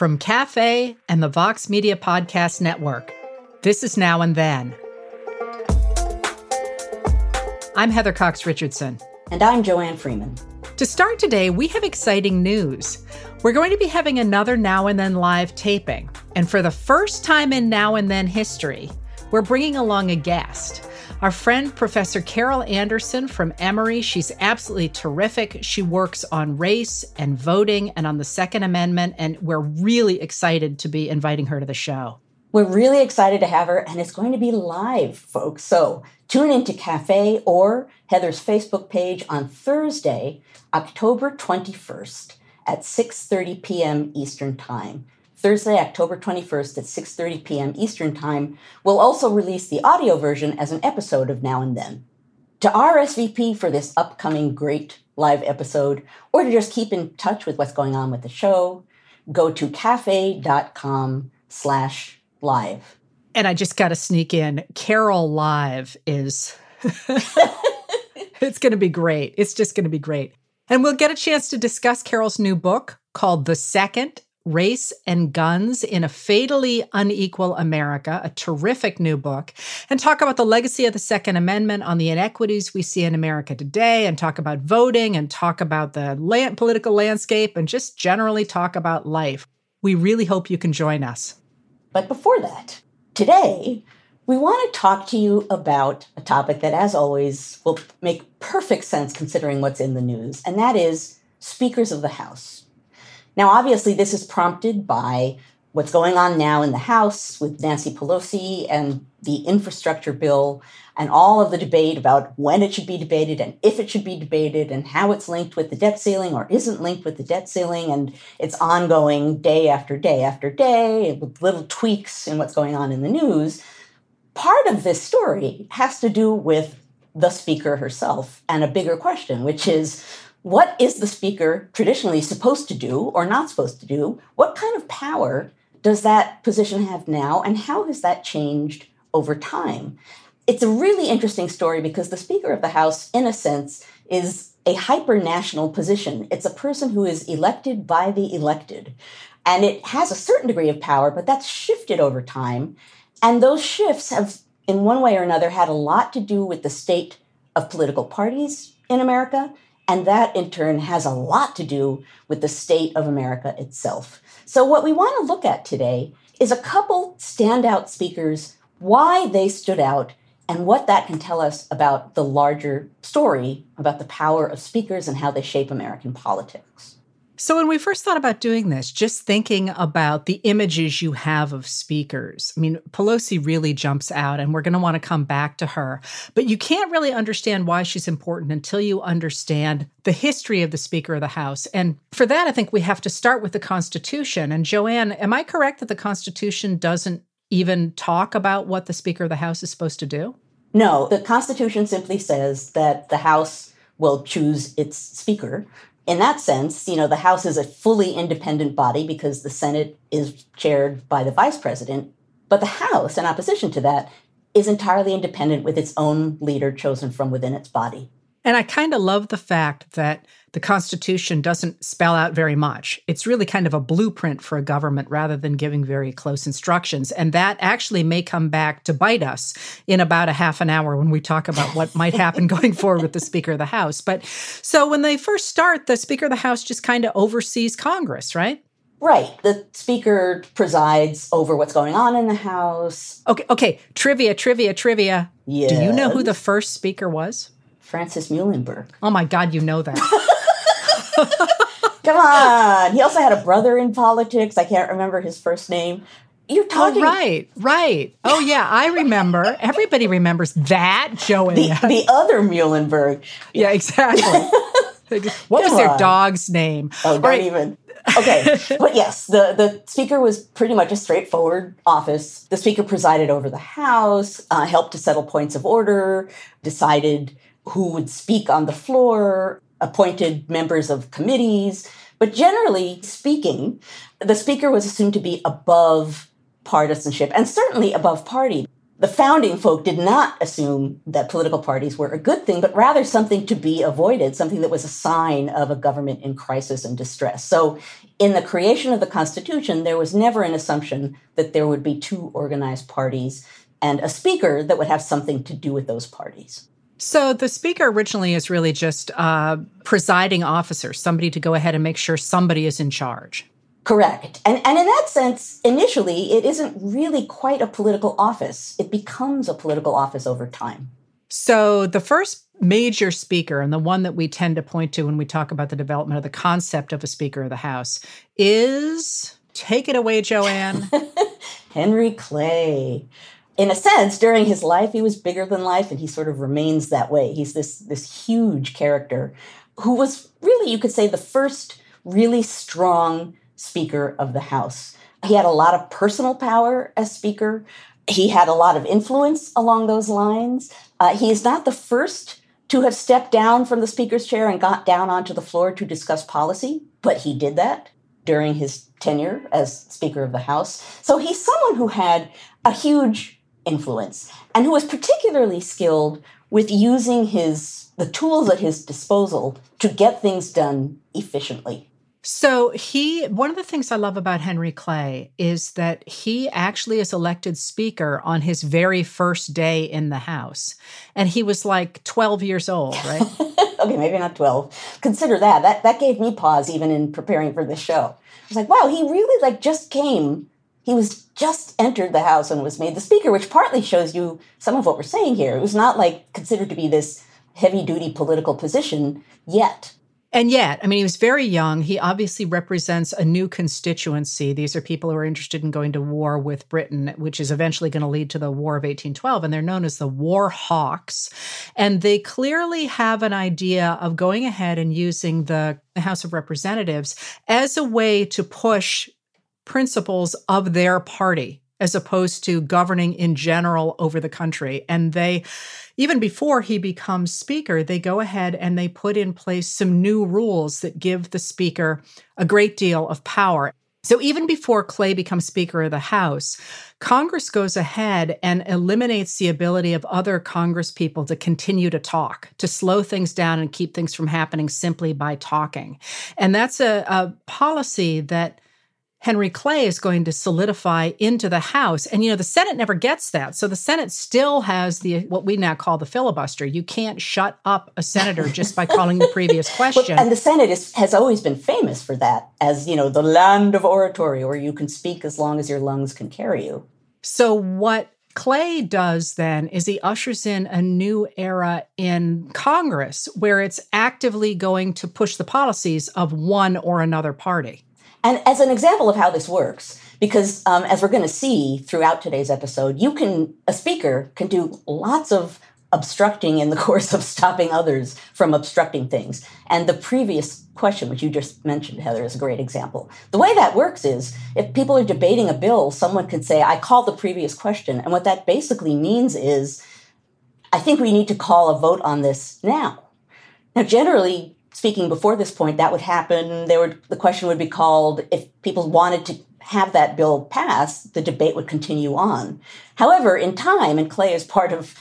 From Cafe and the Vox Media Podcast Network, this is Now and Then. I'm Heather Cox Richardson. And I'm Joanne Freeman. To start today, we have exciting news. We're going to be having another Now and Then live taping. And for the first time in Now and Then history, we're bringing along a guest. Our friend, Professor Carol Anderson from Emory, she's absolutely terrific. She works on race and voting and on the Second Amendment, and we're really excited to be inviting her to the show. We're really excited to have her, and it's going to be live, folks. So tune into Cafe or Heather's Facebook page on Thursday, October 21st at 6:30 p.m. Eastern Time. Thursday, October 21st at 6:30 p.m. Eastern Time. We'll also release the audio version as an episode of Now and Then. To RSVP for this upcoming great live episode, or to just keep in touch with what's going on with the show, go to cafe.com slash live. And I just got to sneak in. Carol Live is, it's going to be great. It's just going to be great. And we'll get a chance to discuss Carol's new book called The Second Race and Guns in a Fatally Unequal America, a terrific new book, and talk about the legacy of the Second Amendment on the inequities we see in America today, and talk about voting, and talk about the political landscape, and just generally talk about life. We really hope you can join us. But before that, today, we want to talk to you about a topic that, as always, will make perfect sense considering what's in the news, and that is speakers of the House. Now, obviously, this is prompted by what's going on now in the House with Nancy Pelosi and the infrastructure bill and all of the debate about when it should be debated and if it should be debated and how it's linked with the debt ceiling or isn't linked with the debt ceiling. And it's ongoing day after day after day with little tweaks in what's going on in the news. Part of this story has to do with the speaker herself and a bigger question, which is what is the speaker traditionally supposed to do or not supposed to do? What kind of power does that position have now, and how has that changed over time? It's a really interesting story because the Speaker of the House, in a sense, is a hyper national position. It's a person who is elected by the elected. And it has a certain degree of power, but that's shifted over time. And those shifts have, in one way or another, had a lot to do with the state of political parties in America and that in turn has a lot to do with the state of America itself. So, what we want to look at today is a couple standout speakers, why they stood out, and what that can tell us about the larger story about the power of speakers and how they shape American politics. So, when we first thought about doing this, just thinking about the images you have of speakers, I mean, Pelosi really jumps out, and we're going to want to come back to her. But you can't really understand why she's important until you understand the history of the Speaker of the House. And for that, I think we have to start with the Constitution. And Joanne, am I correct that the Constitution doesn't even talk about what the Speaker of the House is supposed to do? No, the Constitution simply says that the House will choose its Speaker in that sense, you know, the House is a fully independent body because the Senate is chaired by the vice president. But the House, in opposition to that, is entirely independent with its own leader chosen from within its body. And I kind of love the fact that the Constitution doesn't spell out very much. It's really kind of a blueprint for a government rather than giving very close instructions. And that actually may come back to bite us in about a half an hour when we talk about what might happen going forward with the Speaker of the House. But so when they first start, the Speaker of the House just kind of oversees Congress, right? Right. The speaker presides over what's going on in the House. Okay, okay. Trivia, trivia, trivia. Yes. Do you know who the first speaker was? Francis Muhlenberg. Oh my God, you know that. Come on. He also had a brother in politics. I can't remember his first name. You're oh, talking. Oh, right, right. Oh, yeah, I remember. Everybody remembers that, Joey. The, the other Muhlenberg. Yeah, exactly. what Come was their on. dog's name? Oh, don't right. even. Okay, but yes, the, the speaker was pretty much a straightforward office. The speaker presided over the House, uh, helped to settle points of order, decided who would speak on the floor, appointed members of committees. But generally speaking, the speaker was assumed to be above partisanship and certainly above party. the founding folk did not assume that political parties were a good thing, but rather something to be avoided, something that was a sign of a government in crisis and distress. So, in the creation of the Constitution, there was never an assumption that there would be two organized parties and a speaker that would have something to do with those parties. So the speaker originally is really just a presiding officer, somebody to go ahead and make sure somebody is in charge. Correct. And, and in that sense, initially, it isn't really quite a political office. It becomes a political office over time. So the first major speaker, and the one that we tend to point to when we talk about the development of the concept of a Speaker of the House, is take it away, Joanne. Henry Clay. In a sense, during his life, he was bigger than life, and he sort of remains that way. He's this, this huge character who was really, you could say, the first really strong Speaker of the House. He had a lot of personal power as Speaker. He had a lot of influence along those lines. Uh, he is not the first to have stepped down from the Speaker's chair and got down onto the floor to discuss policy, but he did that during his tenure as Speaker of the House. So he's someone who had a huge influence and who was particularly skilled with using his the tools at his disposal to get things done efficiently. So he one of the things I love about Henry Clay is that he actually is elected speaker on his very first day in the house. And he was like 12 years old, right? okay, maybe not 12. Consider that. That that gave me pause even in preparing for this show. I was like, wow, he really like just came he was just entered the house and was made the speaker, which partly shows you some of what we're saying here. It was not like considered to be this heavy duty political position yet. And yet, I mean, he was very young. He obviously represents a new constituency. These are people who are interested in going to war with Britain, which is eventually going to lead to the War of 1812. And they're known as the War Hawks. And they clearly have an idea of going ahead and using the House of Representatives as a way to push principles of their party as opposed to governing in general over the country. And they, even before he becomes speaker, they go ahead and they put in place some new rules that give the speaker a great deal of power. So even before Clay becomes Speaker of the House, Congress goes ahead and eliminates the ability of other Congress people to continue to talk, to slow things down and keep things from happening simply by talking. And that's a, a policy that Henry Clay is going to solidify into the House. And you know, the Senate never gets that. So the Senate still has the what we now call the filibuster. You can't shut up a senator just by calling the previous question. and the Senate is, has always been famous for that as, you know, the land of oratory where you can speak as long as your lungs can carry you. So what Clay does then is he ushers in a new era in Congress where it's actively going to push the policies of one or another party. And as an example of how this works, because um, as we're going to see throughout today's episode, you can, a speaker can do lots of obstructing in the course of stopping others from obstructing things. And the previous question, which you just mentioned, Heather, is a great example. The way that works is if people are debating a bill, someone could say, I call the previous question. And what that basically means is, I think we need to call a vote on this now. Now, generally, speaking before this point, that would happen. There would the question would be called if people wanted to have that bill pass, the debate would continue on. However, in time, and Clay is part of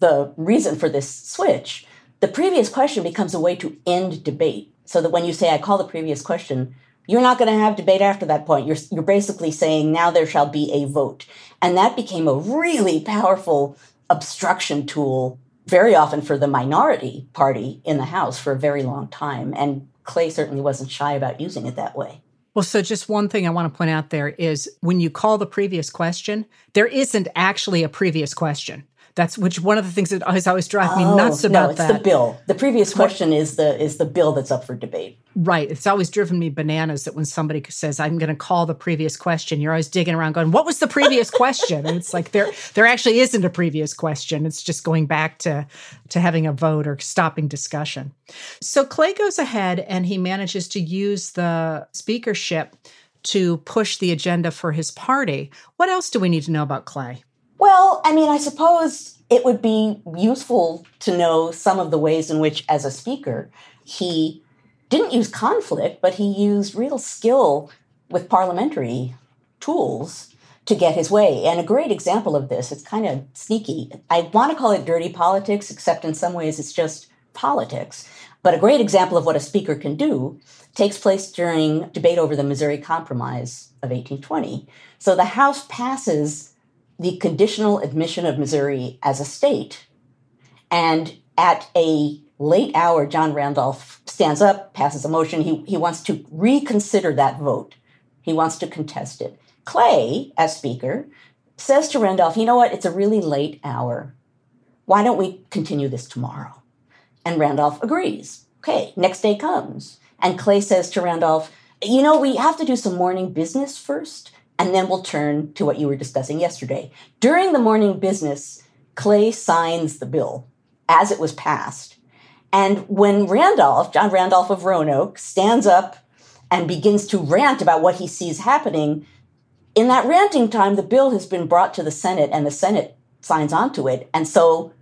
the reason for this switch, the previous question becomes a way to end debate. So that when you say, I call the previous question, you're not going to have debate after that point. You're, you're basically saying, now there shall be a vote. And that became a really powerful obstruction tool very often for the minority party in the House for a very long time. And Clay certainly wasn't shy about using it that way. Well, so just one thing I want to point out there is when you call the previous question, there isn't actually a previous question. That's which one of the things that has always driven me oh, nuts about no, it's that. the bill. The previous question is the is the bill that's up for debate. Right. It's always driven me bananas that when somebody says, "I'm going to call the previous question," you're always digging around, going, "What was the previous question?" And it's like there there actually isn't a previous question. It's just going back to to having a vote or stopping discussion. So Clay goes ahead and he manages to use the speakership to push the agenda for his party. What else do we need to know about Clay? Well, I mean, I suppose it would be useful to know some of the ways in which, as a speaker, he didn't use conflict, but he used real skill with parliamentary tools to get his way. And a great example of this, it's kind of sneaky. I want to call it dirty politics, except in some ways it's just politics. But a great example of what a speaker can do takes place during debate over the Missouri Compromise of 1820. So the House passes the conditional admission of Missouri as a state. And at a late hour, John Randolph stands up, passes a motion. He, he wants to reconsider that vote, he wants to contest it. Clay, as Speaker, says to Randolph, you know what, it's a really late hour. Why don't we continue this tomorrow? And Randolph agrees. Okay, next day comes. And Clay says to Randolph, you know, we have to do some morning business first, and then we'll turn to what you were discussing yesterday. During the morning business, Clay signs the bill as it was passed. And when Randolph, John Randolph of Roanoke, stands up and begins to rant about what he sees happening, in that ranting time, the bill has been brought to the Senate and the Senate signs onto it. And so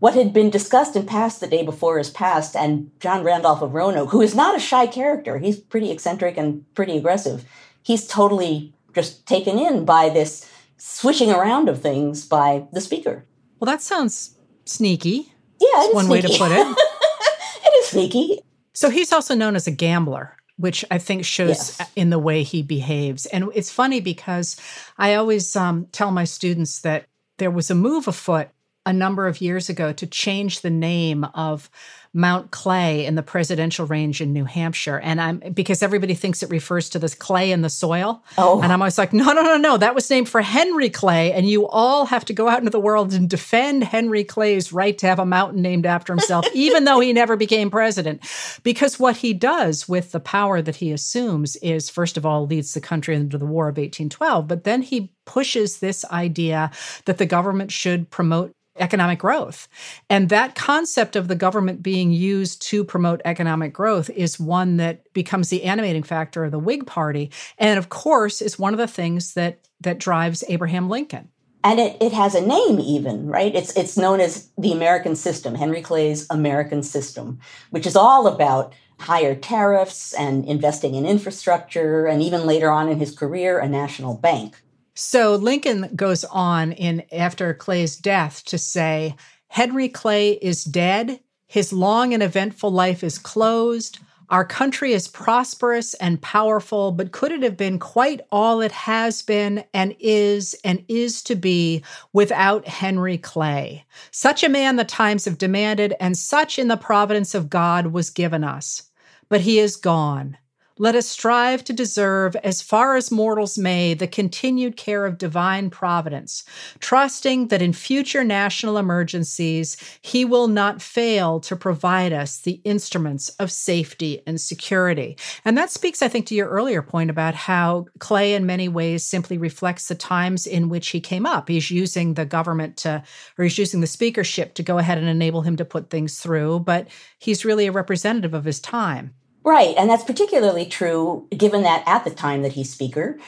what had been discussed and passed the day before is passed. And John Randolph of Roanoke, who is not a shy character, he's pretty eccentric and pretty aggressive, he's totally just taken in by this switching around of things by the speaker. Well, that sounds sneaky. Yeah, one sneaky. way to put it. it is sneaky. So he's also known as a gambler which I think shows yes. in the way he behaves. And it's funny because I always um, tell my students that there was a move afoot a number of years ago to change the name of Mount Clay in the presidential range in New Hampshire. And I'm because everybody thinks it refers to this clay in the soil. Oh. And I'm always like, no, no, no, no. That was named for Henry Clay. And you all have to go out into the world and defend Henry Clay's right to have a mountain named after himself, even though he never became president. Because what he does with the power that he assumes is, first of all, leads the country into the War of 1812, but then he pushes this idea that the government should promote economic growth. And that concept of the government being used to promote economic growth is one that becomes the animating factor of the Whig Party. And of course, is one of the things that that drives Abraham Lincoln. And it, it has a name even, right? It's it's known as the American system, Henry Clay's American system, which is all about higher tariffs and investing in infrastructure and even later on in his career, a national bank. So Lincoln goes on in after Clay's death to say, Henry Clay is dead. His long and eventful life is closed. Our country is prosperous and powerful, but could it have been quite all it has been and is and is to be without Henry Clay? Such a man the times have demanded, and such in the providence of God was given us. But he is gone. Let us strive to deserve, as far as mortals may, the continued care of divine providence, trusting that in future national emergencies, he will not fail to provide us the instruments of safety and security. And that speaks, I think, to your earlier point about how Clay, in many ways, simply reflects the times in which he came up. He's using the government to, or he's using the speakership to go ahead and enable him to put things through, but he's really a representative of his time. Right. And that's particularly true given that at the time that he's speaker,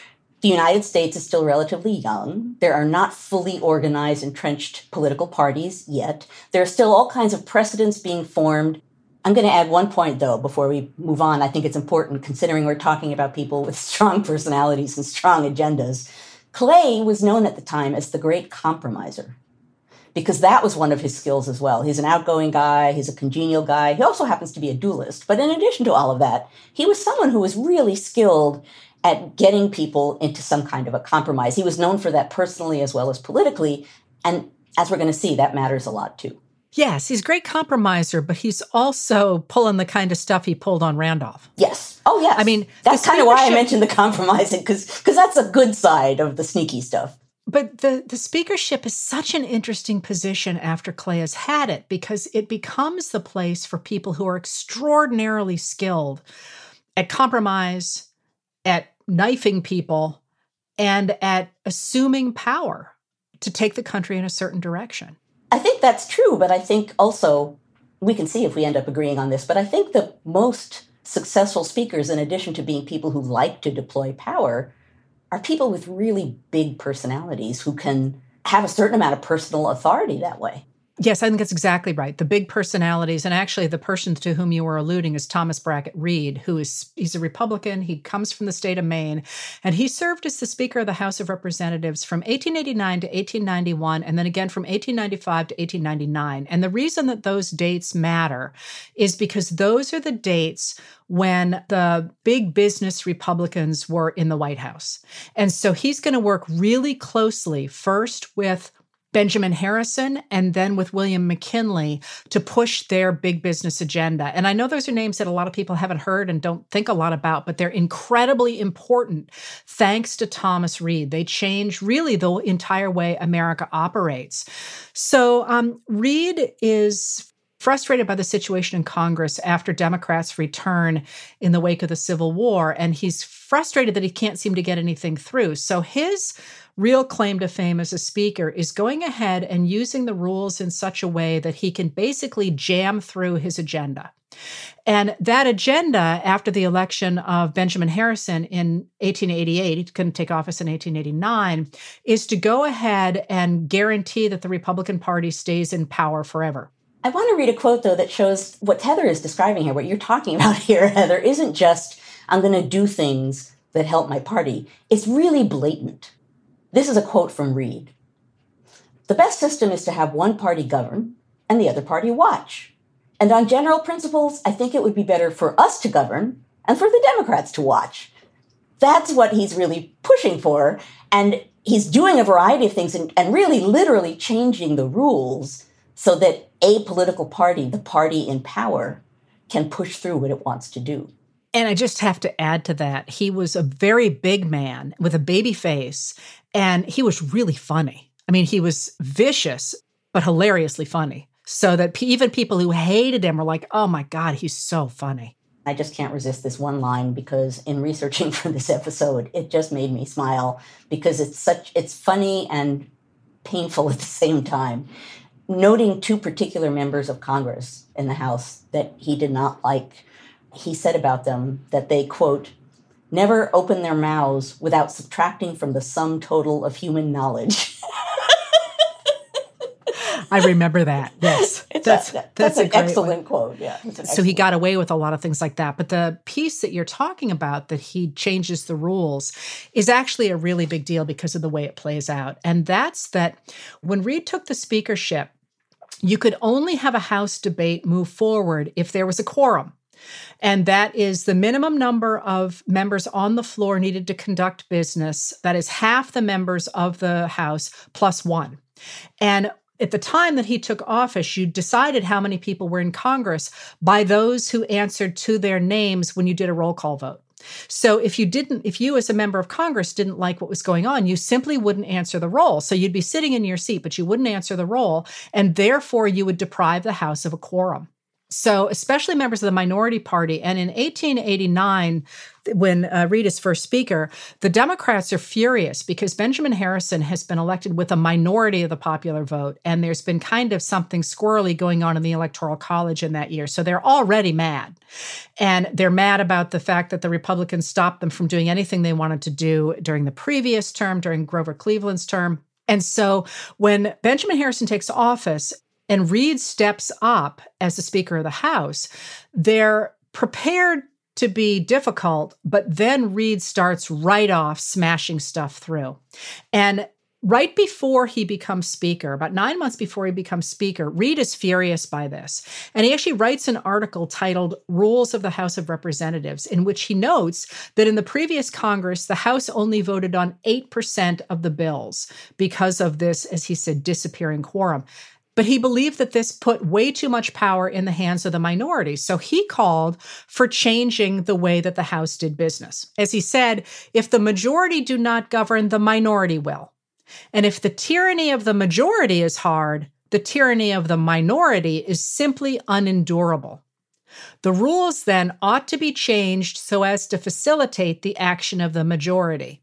the United States is still relatively young. There are not fully organized, entrenched political parties yet. There are still all kinds of precedents being formed. I'm going to add one point, though, before we move on. I think it's important considering we're talking about people with strong personalities and strong agendas. Clay was known at the time as the great compromiser because that was one of his skills as well. He's an outgoing guy, he's a congenial guy. He also happens to be a duelist. But in addition to all of that, he was someone who was really skilled at getting people into some kind of a compromise. He was known for that personally as well as politically. And as we're going to see, that matters a lot too. Yes, he's a great compromiser, but he's also pulling the kind of stuff he pulled on Randolph. Yes. Oh, yes. I mean, that's kind of why I mentioned the compromising because because that's a good side of the sneaky stuff but the, the speakership is such an interesting position after Clay has had it because it becomes the place for people who are extraordinarily skilled at compromise, at knifing people, and at assuming power to take the country in a certain direction. I think that's true, but I think also we can see if we end up agreeing on this, but I think the most successful speakers, in addition to being people who like to deploy power, are people with really big personalities who can have a certain amount of personal authority that way. Yes, I think that's exactly right. The big personalities, and actually, the person to whom you were alluding is Thomas Brackett Reed, who is he's a Republican. He comes from the state of Maine, and he served as the Speaker of the House of Representatives from 1889 to 1891, and then again from 1895 to 1899. And the reason that those dates matter is because those are the dates when the big business Republicans were in the White House, and so he's going to work really closely first with Benjamin Harrison and then with William McKinley to push their big business agenda. And I know those are names that a lot of people haven't heard and don't think a lot about, but they're incredibly important thanks to Thomas Reed. They change really the entire way America operates. So um, Reed is frustrated by the situation in Congress after Democrats return in the wake of the Civil War. And he's frustrated that he can't seem to get anything through. So his real claim to fame as a speaker is going ahead and using the rules in such a way that he can basically jam through his agenda. And that agenda, after the election of Benjamin Harrison in 1888, he couldn't take office in 1889, is to go ahead and guarantee that the Republican Party stays in power forever. I want to read a quote, though, that shows what Heather is describing here, what you're talking about here, Heather, isn't just, I'm going to do things that help my party. It's really blatant. This is a quote from Reed. The best system is to have one party govern and the other party watch. And on general principles, I think it would be better for us to govern and for the Democrats to watch. That's what he's really pushing for. And he's doing a variety of things and, and really literally changing the rules so that a political party, the party in power, can push through what it wants to do. And I just have to add to that, he was a very big man with a baby face, and he was really funny. I mean, he was vicious, but hilariously funny. So that even people who hated him were like, oh my God, he's so funny. I just can't resist this one line because in researching for this episode, it just made me smile because it's such, it's funny and painful at the same time. Noting two particular members of Congress in the House that he did not like he said about them that they, quote, never open their mouths without subtracting from the sum total of human knowledge. I remember that. Yes. that's, a, that's, that's an excellent one. quote. Yeah. So he got away with a lot of things like that. But the piece that you're talking about that he changes the rules is actually a really big deal because of the way it plays out. And that's that when Reed took the speakership, you could only have a House debate move forward if there was a quorum. And that is the minimum number of members on the floor needed to conduct business. That is half the members of the House plus one. And at the time that he took office, you decided how many people were in Congress by those who answered to their names when you did a roll call vote. So if you didn't, if you as a member of Congress didn't like what was going on, you simply wouldn't answer the roll. So you'd be sitting in your seat, but you wouldn't answer the roll. And therefore you would deprive the House of a quorum. So, especially members of the minority party. And in 1889, when uh, Reed is first speaker, the Democrats are furious because Benjamin Harrison has been elected with a minority of the popular vote. And there's been kind of something squirrely going on in the Electoral College in that year. So they're already mad. And they're mad about the fact that the Republicans stopped them from doing anything they wanted to do during the previous term, during Grover Cleveland's term. And so when Benjamin Harrison takes office, and Reed steps up as the Speaker of the House, they're prepared to be difficult, but then Reed starts right off smashing stuff through. And right before he becomes speaker, about nine months before he becomes speaker, Reed is furious by this. And he actually writes an article titled Rules of the House of Representatives, in which he notes that in the previous Congress, the House only voted on 8% of the bills because of this, as he said, disappearing quorum. But he believed that this put way too much power in the hands of the minority. So he called for changing the way that the House did business. As he said, if the majority do not govern, the minority will. And if the tyranny of the majority is hard, the tyranny of the minority is simply unendurable. The rules then ought to be changed so as to facilitate the action of the majority.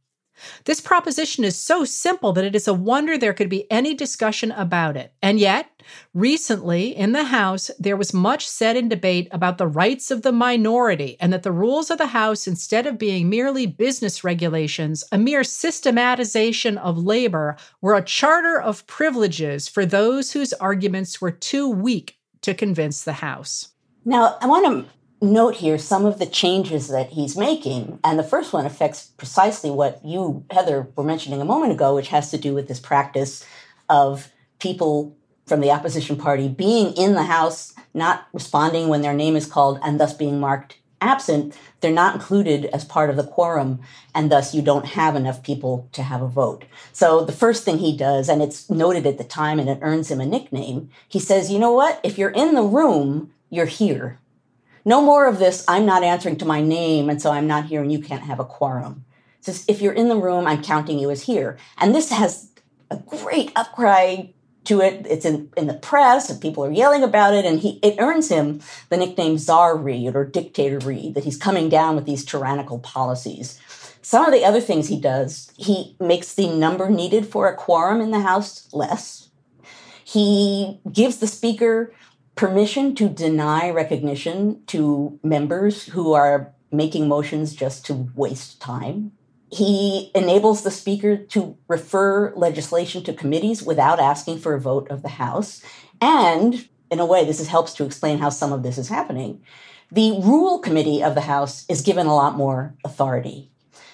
This proposition is so simple that it is a wonder there could be any discussion about it. And yet, recently in the House, there was much said in debate about the rights of the minority and that the rules of the House, instead of being merely business regulations, a mere systematization of labor, were a charter of privileges for those whose arguments were too weak to convince the House. Now, I want to note here some of the changes that he's making. And the first one affects precisely what you, Heather, were mentioning a moment ago, which has to do with this practice of people from the opposition party being in the House, not responding when their name is called, and thus being marked absent. They're not included as part of the quorum, and thus you don't have enough people to have a vote. So the first thing he does, and it's noted at the time and it earns him a nickname, he says, you know what? If you're in the room, you're here. No more of this, I'm not answering to my name, and so I'm not here and you can't have a quorum. Says, if you're in the room, I'm counting you as here. And this has a great outcry to it. It's in, in the press and people are yelling about it. And he, it earns him the nickname Czar Reed or Dictator Reed, that he's coming down with these tyrannical policies. Some of the other things he does, he makes the number needed for a quorum in the House less. He gives the Speaker permission to deny recognition to members who are making motions just to waste time. He enables the Speaker to refer legislation to committees without asking for a vote of the House. And in a way, this is, helps to explain how some of this is happening. The Rule Committee of the House is given a lot more authority.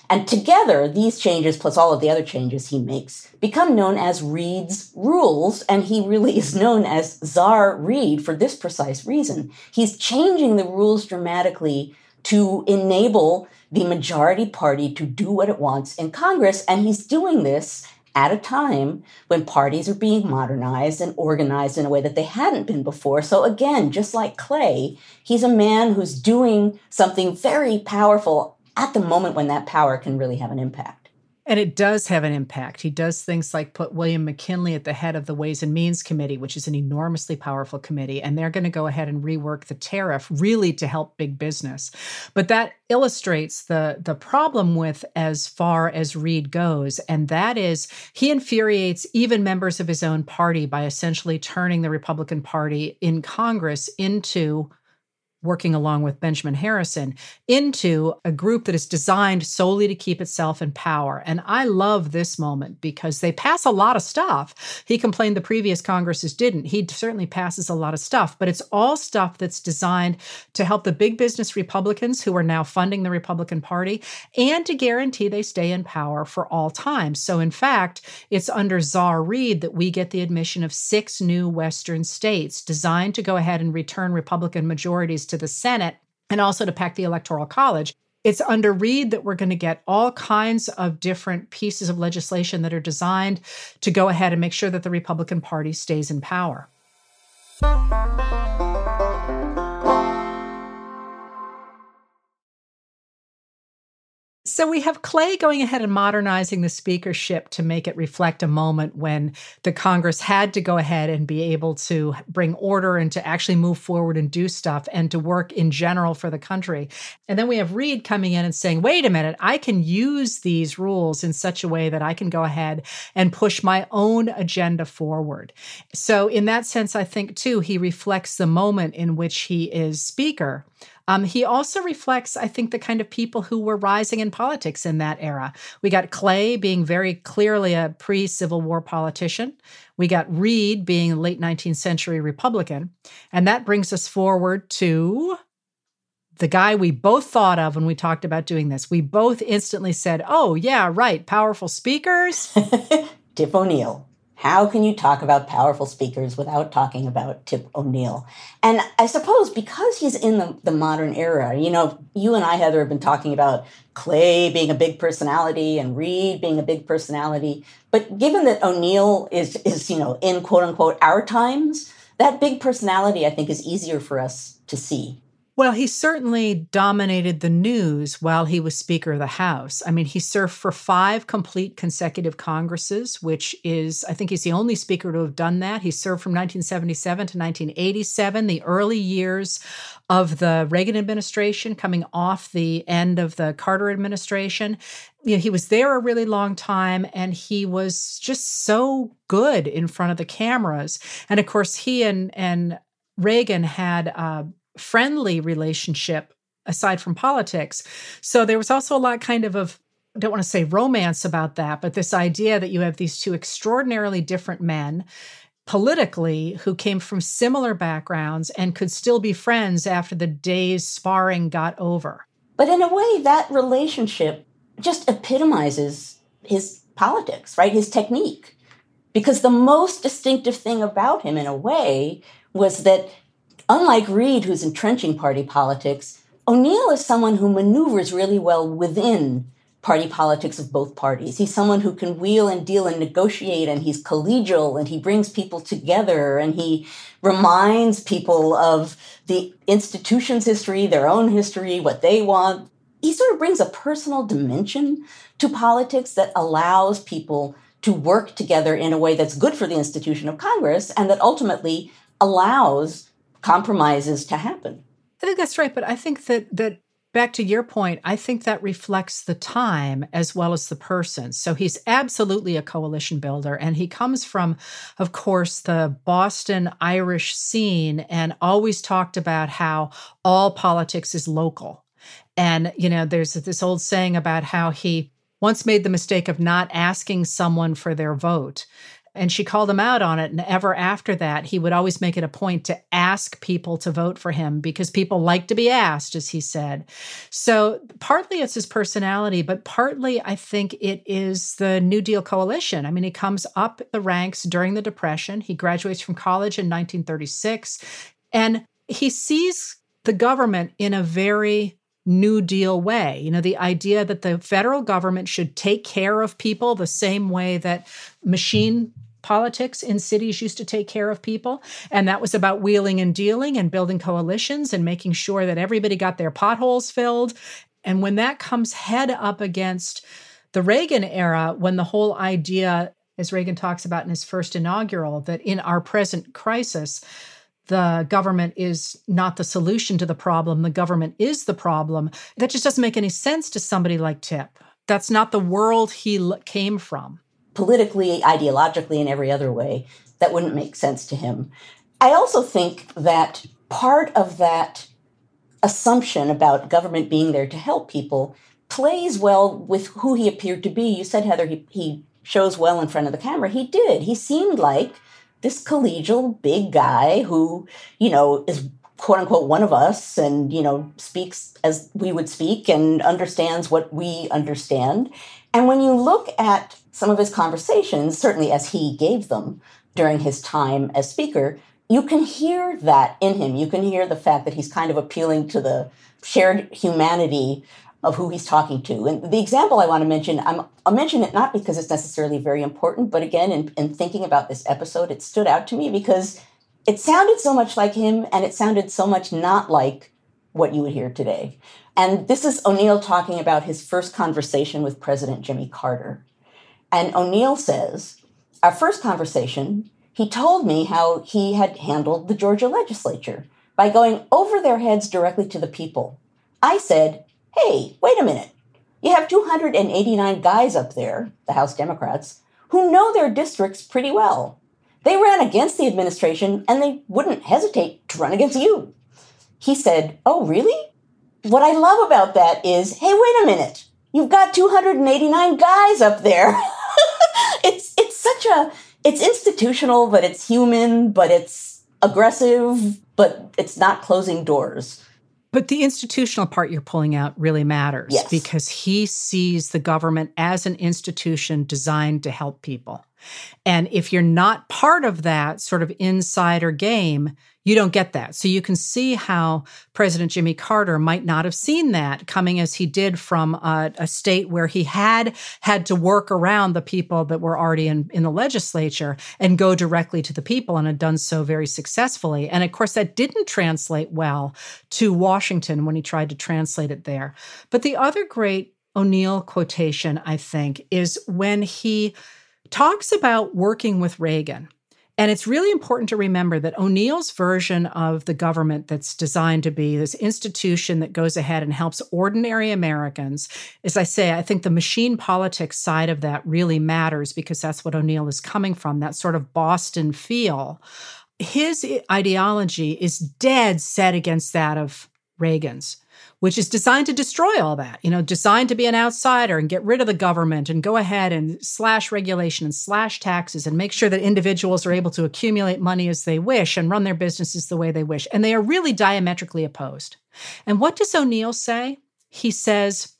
And together, these changes, plus all of the other changes he makes, become known as Reed's rules. And he really is known as Czar Reed for this precise reason. He's changing the rules dramatically to enable the majority party to do what it wants in Congress. And he's doing this at a time when parties are being modernized and organized in a way that they hadn't been before. So, again, just like Clay, he's a man who's doing something very powerful at the moment when that power can really have an impact. And it does have an impact. He does things like put William McKinley at the head of the Ways and Means Committee, which is an enormously powerful committee. And they're going to go ahead and rework the tariff really to help big business. But that illustrates the, the problem with as far as Reed goes. And that is he infuriates even members of his own party by essentially turning the Republican Party in Congress into working along with Benjamin Harrison into a group that is designed solely to keep itself in power. And I love this moment because they pass a lot of stuff. He complained the previous Congresses didn't. He certainly passes a lot of stuff, but it's all stuff that's designed to help the big business Republicans who are now funding the Republican Party and to guarantee they stay in power for all time. So, in fact, it's under Czar Reed that we get the admission of six new Western states designed to go ahead and return Republican majorities to the Senate and also to pack the Electoral College. It's under Reed that we're going to get all kinds of different pieces of legislation that are designed to go ahead and make sure that the Republican Party stays in power. So we have Clay going ahead and modernizing the speakership to make it reflect a moment when the Congress had to go ahead and be able to bring order and to actually move forward and do stuff and to work in general for the country. And then we have Reed coming in and saying, wait a minute, I can use these rules in such a way that I can go ahead and push my own agenda forward. So, in that sense, I think too, he reflects the moment in which he is speaker um, he also reflects, I think, the kind of people who were rising in politics in that era. We got Clay being very clearly a pre Civil War politician. We got Reed being a late 19th century Republican. And that brings us forward to the guy we both thought of when we talked about doing this. We both instantly said, oh, yeah, right, powerful speakers. Tip O'Neill. How can you talk about powerful speakers without talking about Tip O'Neill? And I suppose because he's in the, the modern era, you know, you and I, Heather, have been talking about Clay being a big personality and Reed being a big personality. But given that O'Neill is, is, you know, in quote unquote our times, that big personality, I think, is easier for us to see. Well, he certainly dominated the news while he was Speaker of the House. I mean, he served for five complete consecutive Congresses, which is, I think he's the only Speaker to have done that. He served from 1977 to 1987, the early years of the Reagan administration, coming off the end of the Carter administration. You know, he was there a really long time and he was just so good in front of the cameras. And of course, he and, and Reagan had uh, friendly relationship aside from politics. So there was also a lot kind of of I don't want to say romance about that, but this idea that you have these two extraordinarily different men politically who came from similar backgrounds and could still be friends after the day's sparring got over. But in a way, that relationship just epitomizes his politics, right? His technique. Because the most distinctive thing about him, in a way, was that Unlike Reed, who's entrenching party politics, O'Neill is someone who maneuvers really well within party politics of both parties. He's someone who can wheel and deal and negotiate, and he's collegial, and he brings people together, and he reminds people of the institution's history, their own history, what they want. He sort of brings a personal dimension to politics that allows people to work together in a way that's good for the institution of Congress and that ultimately allows compromises to happen. I think that's right, but I think that that back to your point, I think that reflects the time as well as the person. So he's absolutely a coalition builder. And he comes from, of course, the Boston Irish scene and always talked about how all politics is local. And, you know, there's this old saying about how he once made the mistake of not asking someone for their vote. And she called him out on it. And ever after that, he would always make it a point to ask people to vote for him because people like to be asked, as he said. So partly it's his personality, but partly I think it is the New Deal coalition. I mean, he comes up the ranks during the Depression. He graduates from college in 1936, and he sees the government in a very New Deal way. You know, the idea that the federal government should take care of people the same way that machine politics in cities used to take care of people. And that was about wheeling and dealing and building coalitions and making sure that everybody got their potholes filled. And when that comes head up against the Reagan era, when the whole idea, as Reagan talks about in his first inaugural, that in our present crisis, the government is not the solution to the problem, the government is the problem. That just doesn't make any sense to somebody like Tip. That's not the world he came from politically, ideologically, in every other way, that wouldn't make sense to him. I also think that part of that assumption about government being there to help people plays well with who he appeared to be. You said, Heather, he, he shows well in front of the camera. He did. He seemed like this collegial big guy who, you know, is quote unquote one of us and, you know, speaks as we would speak and understands what we understand. And when you look at some of his conversations, certainly as he gave them during his time as speaker, you can hear that in him. You can hear the fact that he's kind of appealing to the shared humanity of who he's talking to. And the example I want to mention, I'm, I'll mention it not because it's necessarily very important, but again, in, in thinking about this episode, it stood out to me because it sounded so much like him and it sounded so much not like what you would hear today. And this is O'Neill talking about his first conversation with President Jimmy Carter. And O'Neill says, Our first conversation, he told me how he had handled the Georgia legislature by going over their heads directly to the people. I said, Hey, wait a minute. You have 289 guys up there, the House Democrats, who know their districts pretty well. They ran against the administration and they wouldn't hesitate to run against you. He said, Oh, really? What I love about that is, hey, wait a minute. You've got 289 guys up there. it's it's such a it's institutional, but it's human, but it's aggressive, but it's not closing doors. But the institutional part you're pulling out really matters yes. because he sees the government as an institution designed to help people. And if you're not part of that sort of insider game, you don't get that. So you can see how President Jimmy Carter might not have seen that coming as he did from a, a, state where he had had to work around the people that were already in, in the legislature and go directly to the people and had done so very successfully. And of course, that didn't translate well to Washington when he tried to translate it there. But the other great O'Neill quotation, I think, is when he talks about working with Reagan. And it's really important to remember that O'Neill's version of the government that's designed to be this institution that goes ahead and helps ordinary Americans, as I say, I think the machine politics side of that really matters because that's what O'Neill is coming from, that sort of Boston feel. His ideology is dead set against that of Reagan's which is designed to destroy all that, you know, designed to be an outsider and get rid of the government and go ahead and slash regulation and slash taxes and make sure that individuals are able to accumulate money as they wish and run their businesses the way they wish. And they are really diametrically opposed. And what does O'Neill say? He says,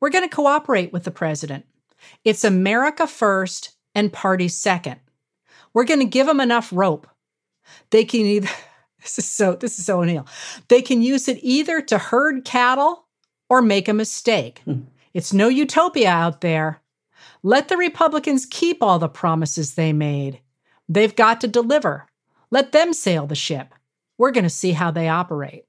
We're going to cooperate with the president. It's America first and party second. We're going to give them enough rope. They can either this is so this is so O'Neill. They can use it either to herd cattle or make a mistake. Hmm. It's no utopia out there. Let the Republicans keep all the promises they made. They've got to deliver. Let them sail the ship. We're going to see how they operate.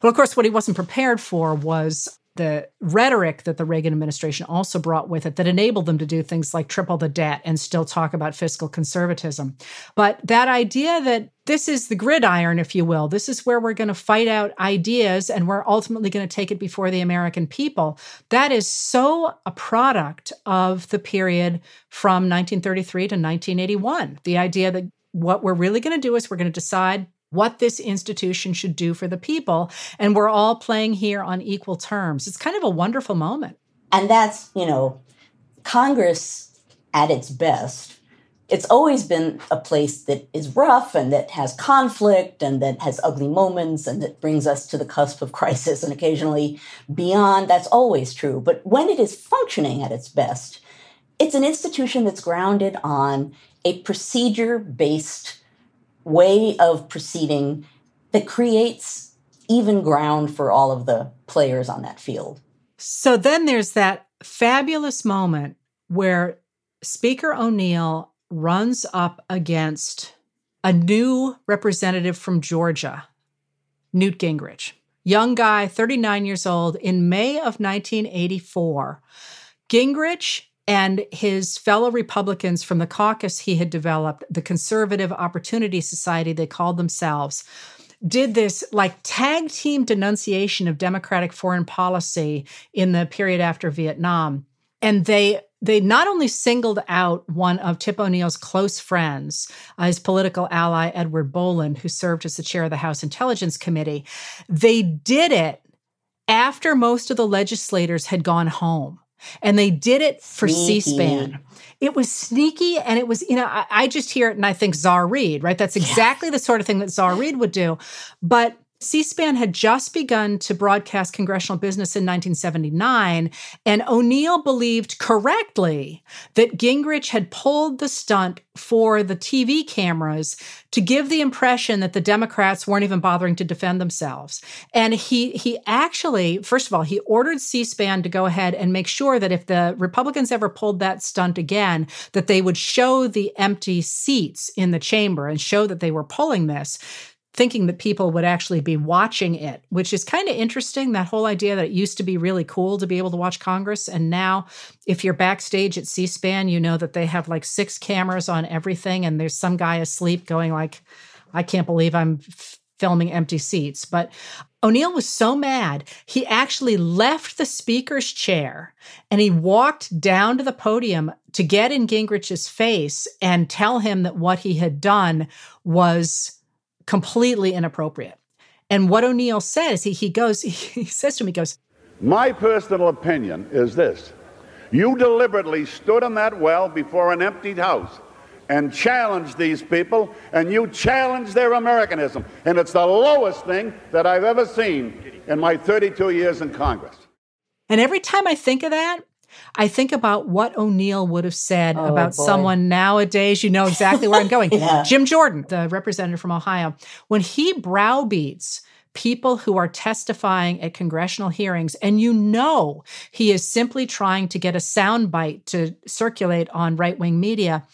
But of course, what he wasn't prepared for was the rhetoric that the Reagan administration also brought with it that enabled them to do things like triple the debt and still talk about fiscal conservatism. But that idea that this is the gridiron, if you will, this is where we're going to fight out ideas and we're ultimately going to take it before the American people, that is so a product of the period from 1933 to 1981. The idea that what we're really going to do is we're going to decide what this institution should do for the people. And we're all playing here on equal terms. It's kind of a wonderful moment. And that's, you know, Congress at its best. It's always been a place that is rough and that has conflict and that has ugly moments and that brings us to the cusp of crisis and occasionally beyond. That's always true. But when it is functioning at its best, it's an institution that's grounded on a procedure based way of proceeding that creates even ground for all of the players on that field. So then there's that fabulous moment where Speaker O'Neill runs up against a new representative from Georgia, Newt Gingrich. Young guy, 39 years old, in May of 1984. Gingrich and his fellow Republicans from the caucus he had developed, the Conservative Opportunity Society, they called themselves, did this like tag team denunciation of Democratic foreign policy in the period after Vietnam. And they they not only singled out one of Tip O'Neill's close friends, uh, his political ally Edward Boland, who served as the chair of the House Intelligence Committee, they did it after most of the legislators had gone home. And they did it for C SPAN. It was sneaky and it was, you know, I, I, just hear it and I think Czar Reed, right? That's exactly the sort of thing that Czar Reed would do. But C SPAN had just begun to broadcast congressional business in 1979, and O'Neill believed correctly that Gingrich had pulled the stunt for the TV cameras to give the impression that the Democrats weren't even bothering to defend themselves. And he he actually, first of all, he ordered C-SPAN to go ahead and make sure that if the Republicans ever pulled that stunt again, that they would show the empty seats in the chamber and show that they were pulling this thinking that people would actually be watching it, which is kind of interesting. That whole idea that it used to be really cool to be able to watch Congress. And now, if you're backstage at C SPAN, you know that they have like six cameras on everything, and there's some guy asleep going, like, I can't believe I'm filming empty seats. But O'Neill was so mad, he actually left the speaker's chair and he walked down to the podium to get in Gingrich's face and tell him that what he had done was completely inappropriate. And what O'Neill says, he, he goes, he says to me, he goes, My personal opinion is this. You deliberately stood in that well before an emptied house and challenged these people, and you challenged their Americanism. And it's the lowest thing that I've ever seen in my 32 years in Congress. And every time I think of that, I think about what O'Neill would have said Oh, about boy. someone nowadays. You know exactly where I'm going. Yeah. Jim Jordan, the representative from Ohio, when he browbeats people who are testifying at congressional hearings, and you know he is simply trying to get a soundbite to circulate on right wing media,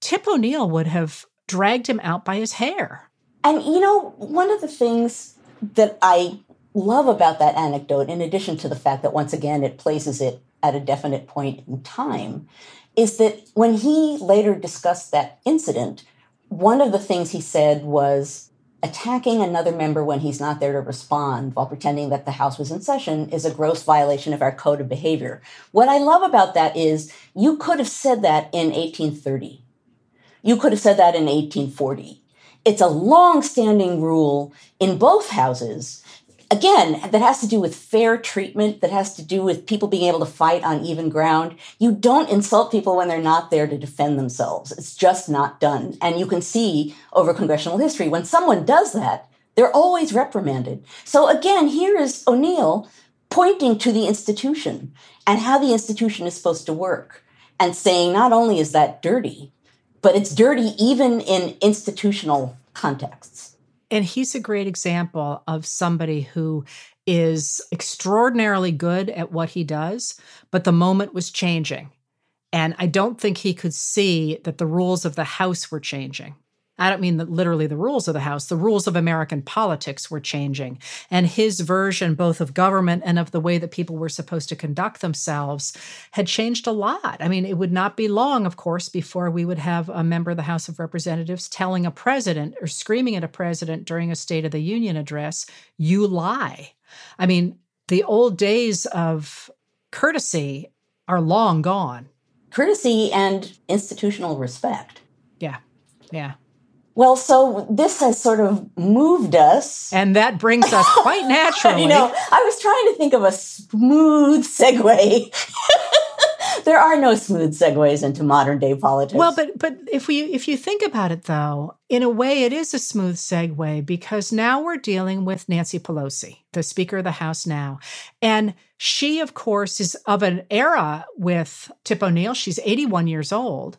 Tip O'Neill would have dragged him out by his hair. And you know, one of the things that I love about that anecdote, in addition to the fact that once again it places it at a definite point in time, is that when he later discussed that incident, one of the things he said was attacking another member when he's not there to respond while pretending that the House was in session is a gross violation of our code of behavior. What I love about that is you could have said that in 1830. You could have said that in 1840 it's a long-standing rule in both houses again that has to do with fair treatment that has to do with people being able to fight on even ground. You don't insult people when they're not there to defend themselves. It's just not done. And you can see over congressional history when someone does that they're always reprimanded. So again here is o'neill pointing to the institution and how the institution is supposed to work and saying not only is that dirty but it's dirty even in institutional contexts. And he's a great example of somebody who is extraordinarily good at what he does, but the moment was changing. And I don't think he could see that the rules of the House were changing. I don't mean that literally the rules of the House, the rules of American politics were changing. And his version, both of government and of the way that people were supposed to conduct themselves, had changed a lot. I mean, it would not be long, of course, before we would have a member of the House of Representatives telling a president or screaming at a president during a State of the Union address, you lie. I mean, the old days of courtesy are long gone. Courtesy and institutional respect. Yeah. Yeah. Well, so this has sort of moved us. And that brings us quite naturally. you know, I was trying to think of a smooth segue. there are no smooth segues into modern day politics. Well, but but if we if you think about it though, in a way it is a smooth segue because now we're dealing with Nancy Pelosi, the Speaker of the House now. And she, of course, is of an era with Tip O'Neill. She's 81 years old.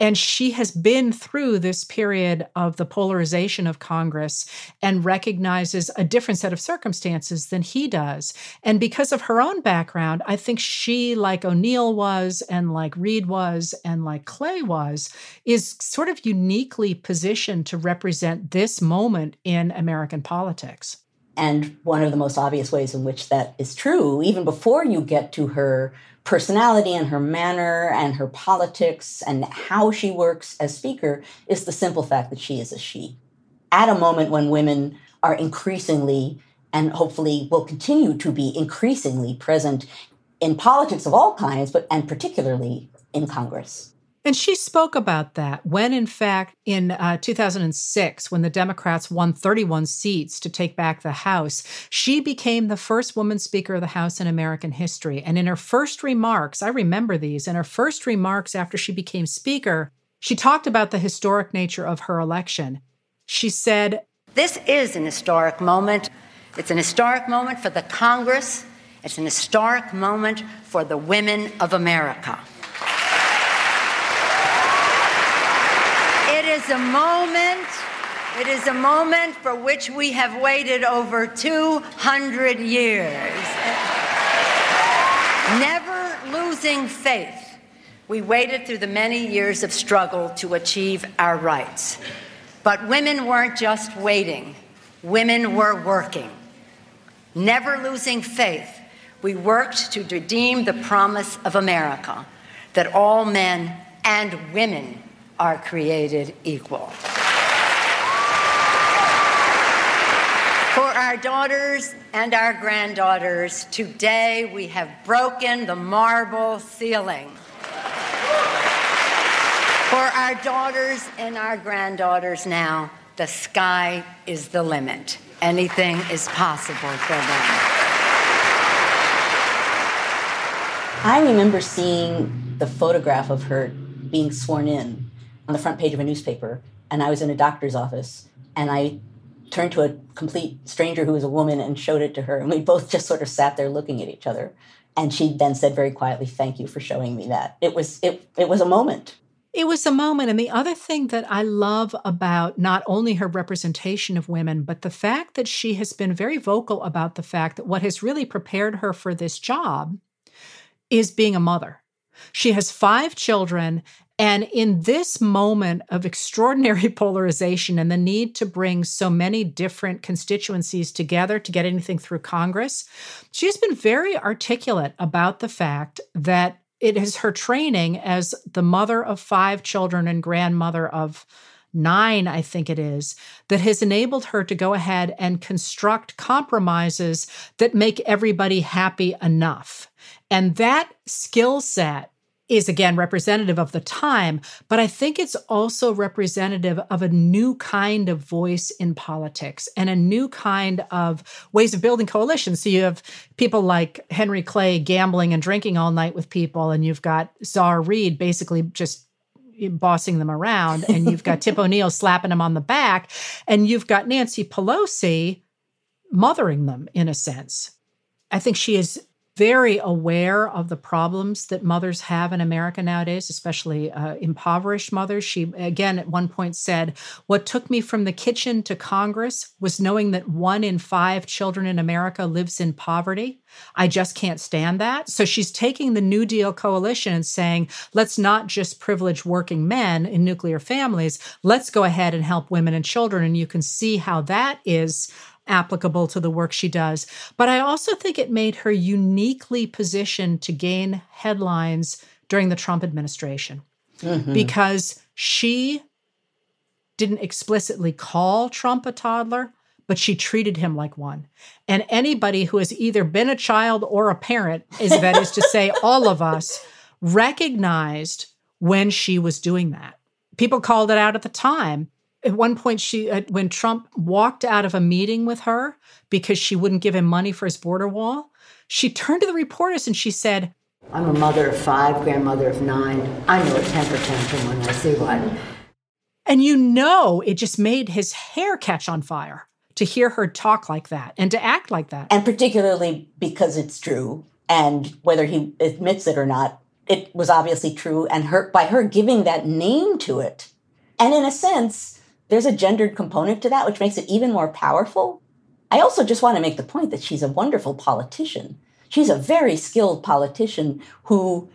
And she has been through this period of the polarization of Congress and recognizes a different set of circumstances than he does. And because of her own background, I think she, like O'Neill was, and like Reed was, and like Clay was, is sort of uniquely positioned to represent this moment in American politics. And one of the most obvious ways in which that is true, even before you get to her personality and her manner and her politics and how she works as speaker, is the simple fact that she is a she. At a moment when women are increasingly and hopefully will continue to be increasingly present in politics of all kinds, but and particularly in Congress. And she spoke about that when, in fact, in uh, 2006, when the Democrats won 31 seats to take back the House, she became the first woman Speaker of the House in American history. And in her first remarks, I remember these, in her first remarks after she became Speaker, she talked about the historic nature of her election. She said, This is an historic moment. It's an historic moment for the Congress. It's an historic moment for the women of America. It is a moment, it is a moment for which we have waited over 200 years. Never losing faith, we waited through the many years of struggle to achieve our rights. But women weren't just waiting, women were working. Never losing faith, we worked to redeem the promise of America that all men and women are created equal. For our daughters and our granddaughters, today we have broken the marble ceiling. For our daughters and our granddaughters now, the sky is the limit. Anything is possible for them. I remember seeing the photograph of her being sworn in on the front page of a newspaper, and I was in a doctor's office, and I turned to a complete stranger who was a woman and showed it to her, and we both just sort of sat there looking at each other. And she then said very quietly, "Thank you for showing me that." It was it it was a moment. It was a moment. And the other thing that I love about not only her representation of women, but the fact that she has been very vocal about the fact that what has really prepared her for this job is being a mother. She has five children. And in this moment of extraordinary polarization and the need to bring so many different constituencies together to get anything through Congress, she has been very articulate about the fact that it is her training as the mother of five children and grandmother of nine, I think it is, that has enabled her to go ahead and construct compromises that make everybody happy enough. And that skill set is again representative of the time, but I think it's also representative of a new kind of voice in politics and a new kind of ways of building coalitions. So you have people like Henry Clay gambling and drinking all night with people, and you've got Czar Reed basically just bossing them around, and you've got Tip O'Neill slapping them on the back, and you've got Nancy Pelosi mothering them in a sense. I think she is very aware of the problems that mothers have in America nowadays, especially uh, impoverished mothers. She, again, at one point said, What took me from the kitchen to Congress was knowing that one in five children in America lives in poverty. I just can't stand that. So she's taking the New Deal coalition and saying, let's not just privilege working men in nuclear families. Let's go ahead and help women and children. And you can see how that is applicable to the work she does. But I also think it made her uniquely positioned to gain headlines during the Trump administration mm-hmm. because she didn't explicitly call Trump a toddler, but she treated him like one. And anybody who has either been a child or a parent, is that is to say, all of us recognized when she was doing that. People called it out at the time at one point she uh, when trump walked out of a meeting with her because she wouldn't give him money for his border wall she turned to the reporters and she said i'm a mother of five grandmother of nine. I know a temper tantrum when i see one. And you know it just made his hair catch on fire to hear her talk like that and to act like that. And particularly because it's true and whether he admits it or not it was obviously true and her by her giving that name to it. And in a sense there's a gendered component to that, which makes it even more powerful. I also just want to make the point that she's a wonderful politician. She's a very skilled politician who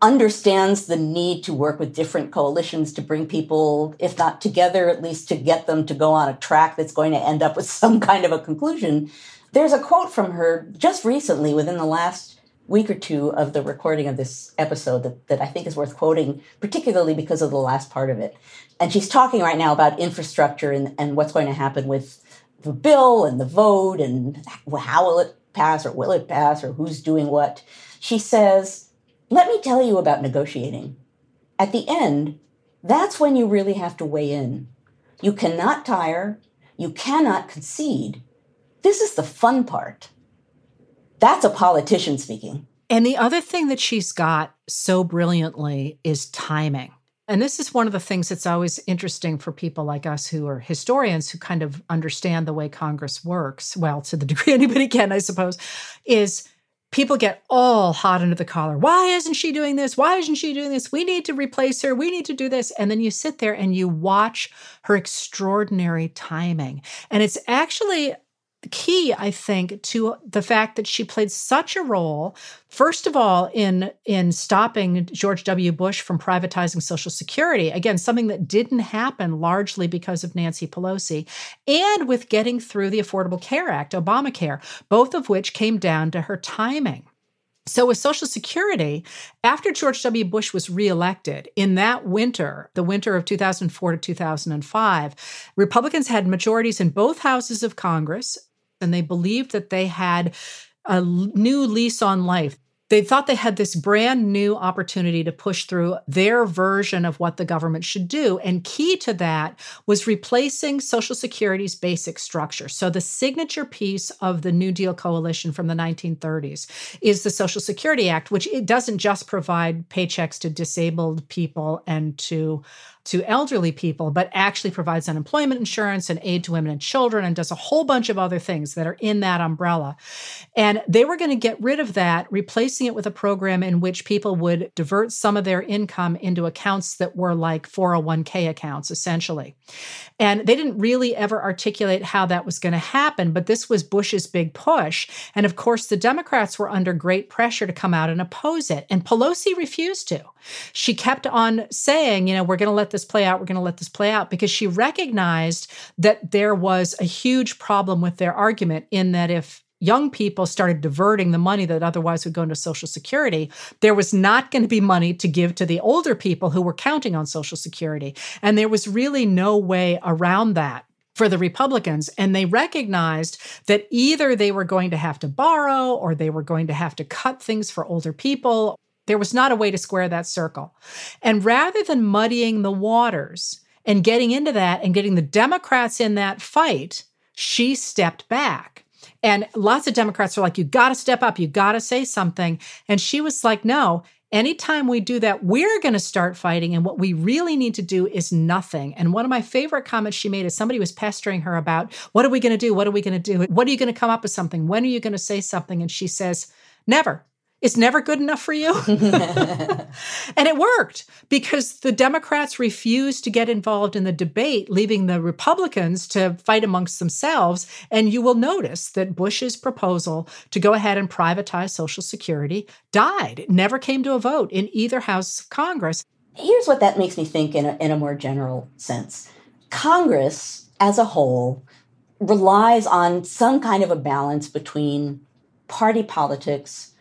understands the need to work with different coalitions to bring people, if not together, at least to get them to go on a track that's going to end up with some kind of a conclusion. There's a quote from her just recently within the last week or two of the recording of this episode that, that I think is worth quoting, particularly because of the last part of it. And she's talking right now about infrastructure and, and what's going to happen with the bill and the vote and how will it pass or will it pass or who's doing what. She says, Let me tell you about negotiating. At the end, that's when you really have to weigh in. You cannot tire, you cannot concede. This is the fun part. That's a politician speaking. And the other thing that she's got so brilliantly is timing. And this is one of the things that's always interesting for people like us who are historians who kind of understand the way Congress works, well, to the degree anybody can, I suppose, is people get all hot under the collar. Why isn't she doing this? Why isn't she doing this? We need to replace her. We need to do this. And then you sit there and you watch her extraordinary timing. And it's actually key i think to the fact that she played such a role first of all in in stopping george w. Bush from privatizing social security. Again something that didn't happen largely because of nancy pelosi and with getting through the affordable care act obamacare both of which came down to her timing. So, with Social Security, after George W. Bush was reelected in that winter, the winter of 2004 to 2005, Republicans had majorities in both houses of Congress and they believed that they had a new lease on life. They thought they had this brand new opportunity to push through their version of what the government should do. And key to that was replacing Social Security's basic structure. So, the signature piece of the New Deal coalition from the 1930s is the Social Security Act, which it doesn't just provide paychecks to disabled people and to to elderly people, but actually provides unemployment insurance and aid to women and children and does a whole bunch of other things that are in that umbrella. And they were going to get rid of that, replacing it with a program in which people would divert some of their income into accounts that were like 401k accounts, essentially. And they didn't really ever articulate how that was going to happen, but this was Bush's big push. And of course, the Democrats were under great pressure to come out and oppose it. And Pelosi refused to. She kept on saying, you know, we're going to let this play out, we're going to let this play out, because she recognized that there was a huge problem with their argument in that if young people started diverting the money that otherwise would go into Social Security, there was not going to be money to give to the older people who were counting on Social Security. And there was really no way around that for the Republicans. And they recognized that either they were going to have to borrow or they were going to have to cut things for older people. There was not a way to square that circle. And rather than muddying the waters and getting into that and getting the Democrats in that fight, she stepped back. And lots of Democrats are like, you got to step up, you got to say something. And she was like, no, anytime we do that, we're going to start fighting. And what we really need to do is nothing. And one of my favorite comments she made is somebody was pestering her about, what are we going to do? What are we going to do? What are you going to come up with something? When are you going to say something? And she says, never is never good enough for you. and it worked because the Democrats refused to get involved in the debate, leaving the Republicans to fight amongst themselves. And you will notice that Bush's proposal to go ahead and privatize Social Security died. It never came to a vote in either House of Congress. Here's what that makes me think in a, in a more general sense Congress as a whole relies on some kind of a balance between party politics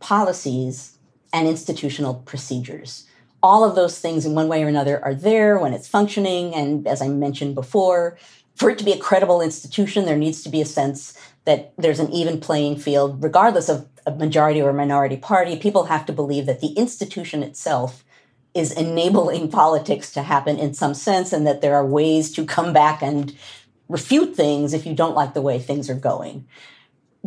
policies, and institutional procedures. All of those things, in one way or another, are there when it's functioning. And as I mentioned before, for it to be a credible institution, there needs to be a sense that there's an even playing field, regardless of a majority or a minority party. People have to believe that the institution itself is enabling politics to happen in some sense, and that there are ways to come back and refute things if you don't like the way things are going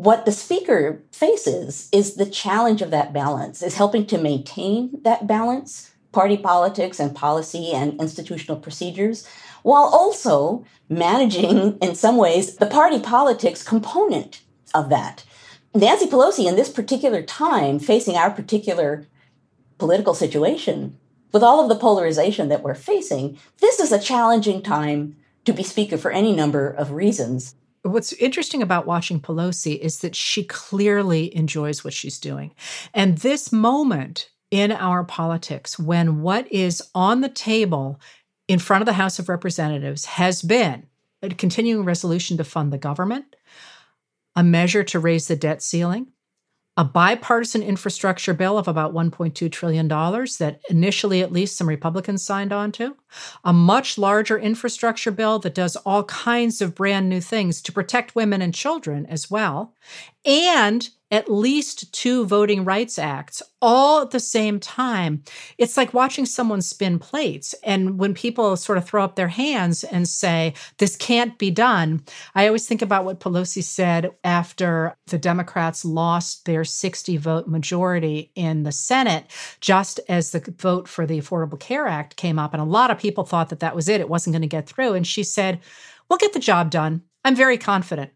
what the speaker faces is the challenge of that balance, is helping to maintain that balance, party politics and policy and institutional procedures, while also managing, in some ways, the party politics component of that. Nancy Pelosi, in this particular time, facing our particular political situation, with all of the polarization that we're facing, this is a challenging time to be speaker for any number of reasons what's interesting about watching Pelosi is that she clearly enjoys what she's doing. And this moment in our politics, when what is on the table in front of the House of Representatives has been a continuing resolution to fund the government, a measure to raise the debt ceiling, a bipartisan infrastructure bill of about $1.2 trillion that initially, at least, some Republicans signed on to, a much larger infrastructure bill that does all kinds of brand new things to protect women and children as well, and at least two voting rights acts all at the same time. It's like watching someone spin plates. And when people sort of throw up their hands and say, this can't be done, I always think about what Pelosi said after the Democrats lost their 60 vote majority in the Senate, just as the vote for the Affordable Care Act came up. And a lot of people thought that that was it, it wasn't going to get through. And she said, We'll get the job done. I'm very confident.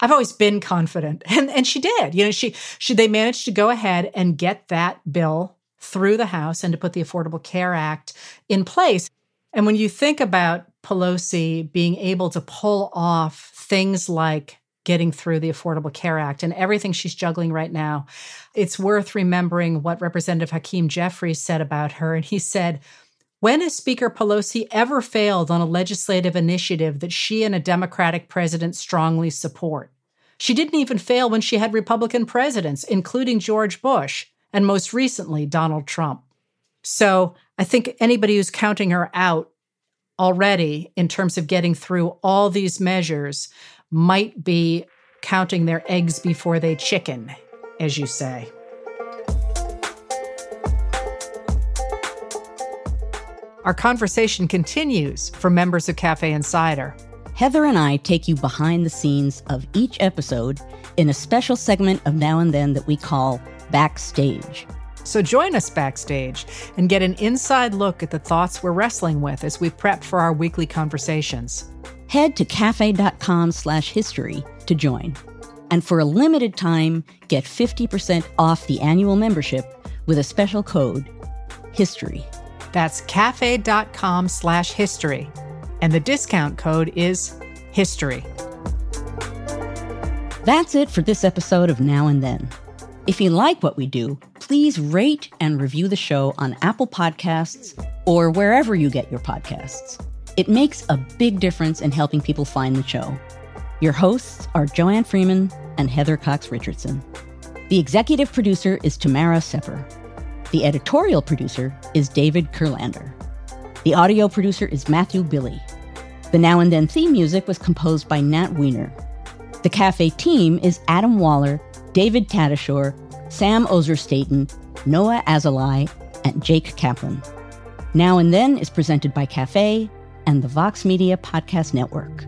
I've always been confident. And and she did. You know, she she they managed to go ahead and get that bill through the House and to put the Affordable Care Act in place. And when you think about Pelosi being able to pull off things like getting through the Affordable Care Act and everything she's juggling right now, it's worth remembering what Representative Hakeem Jeffries said about her. And he said, when has Speaker Pelosi ever failed on a legislative initiative that she and a Democratic president strongly support? She didn't even fail when she had Republican presidents, including George Bush and most recently Donald Trump. So I think anybody who's counting her out already in terms of getting through all these measures might be counting their eggs before they chicken, as you say. Our conversation continues for members of Cafe Insider. Heather and I take you behind the scenes of each episode in a special segment of Now and Then that we call Backstage. So join us backstage and get an inside look at the thoughts we're wrestling with as we prep for our weekly conversations. Head to cafe.com slash history to join. And for a limited time, get 50% off the annual membership with a special code, HISTORY. That's cafe.com slash history. And the discount code is HISTORY. That's it for this episode of Now and Then. If you like what we do, please rate and review the show on Apple Podcasts or wherever you get your podcasts. It makes a big difference in helping people find the show. Your hosts are Joanne Freeman and Heather Cox Richardson. The executive producer is Tamara Sepper. The editorial producer is David Kurlander. The audio producer is Matthew Billy. The Now and Then theme music was composed by Nat Weiner. The cafe team is Adam Waller David Tatasciore, Sam Ozer Staton, Noah Azulai, and Jake Kaplan. Now and Then is presented by Cafe and the Vox Media Podcast Network.